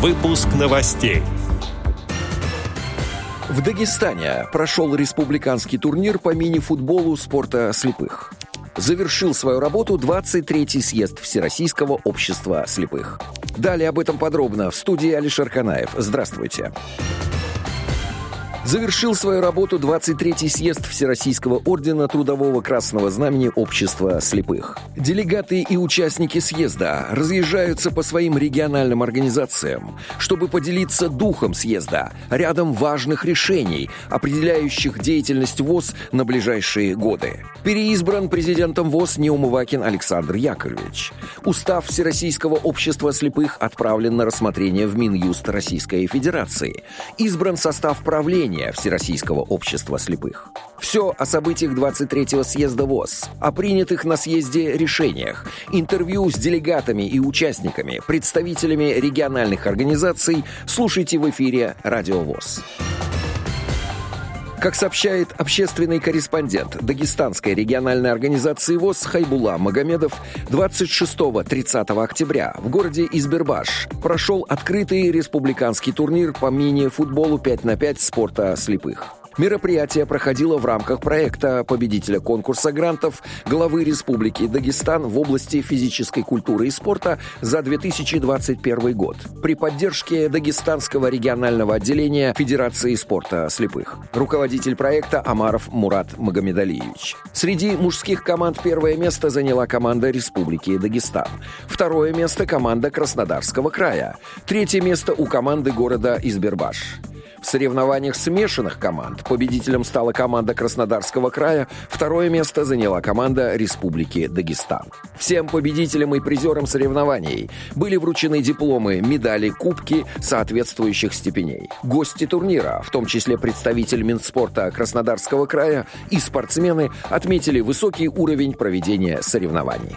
Выпуск новостей. В Дагестане прошел республиканский турнир по мини-футболу спорта слепых. Завершил свою работу 23-й съезд Всероссийского общества слепых. Далее об этом подробно в студии Алишер Канаев. Здравствуйте. Здравствуйте. Завершил свою работу 23-й съезд Всероссийского ордена Трудового Красного Знамени Общества слепых. Делегаты и участники съезда разъезжаются по своим региональным организациям, чтобы поделиться духом съезда, рядом важных решений, определяющих деятельность ВОЗ на ближайшие годы. Переизбран президентом ВОЗ Неумывакин Александр Яковлевич. Устав Всероссийского общества слепых отправлен на рассмотрение в Минюст Российской Федерации. Избран состав правления правления Всероссийского общества слепых. Все о событиях 23-го съезда ВОЗ, о принятых на съезде решениях, интервью с делегатами и участниками, представителями региональных организаций слушайте в эфире «Радио ВОЗ». Как сообщает общественный корреспондент Дагестанской региональной организации ВОЗ Хайбула Магомедов, 26-30 октября в городе Избербаш прошел открытый республиканский турнир по мини-футболу 5 на 5 спорта слепых. Мероприятие проходило в рамках проекта победителя конкурса грантов главы Республики Дагестан в области физической культуры и спорта за 2021 год при поддержке Дагестанского регионального отделения Федерации спорта слепых. Руководитель проекта Амаров Мурат Магомедалиевич. Среди мужских команд первое место заняла команда Республики Дагестан. Второе место команда Краснодарского края. Третье место у команды города Избербаш. В соревнованиях смешанных команд победителем стала команда Краснодарского края, второе место заняла команда Республики Дагестан. Всем победителям и призерам соревнований были вручены дипломы, медали, кубки соответствующих степеней. Гости турнира, в том числе представитель Минспорта Краснодарского края и спортсмены, отметили высокий уровень проведения соревнований.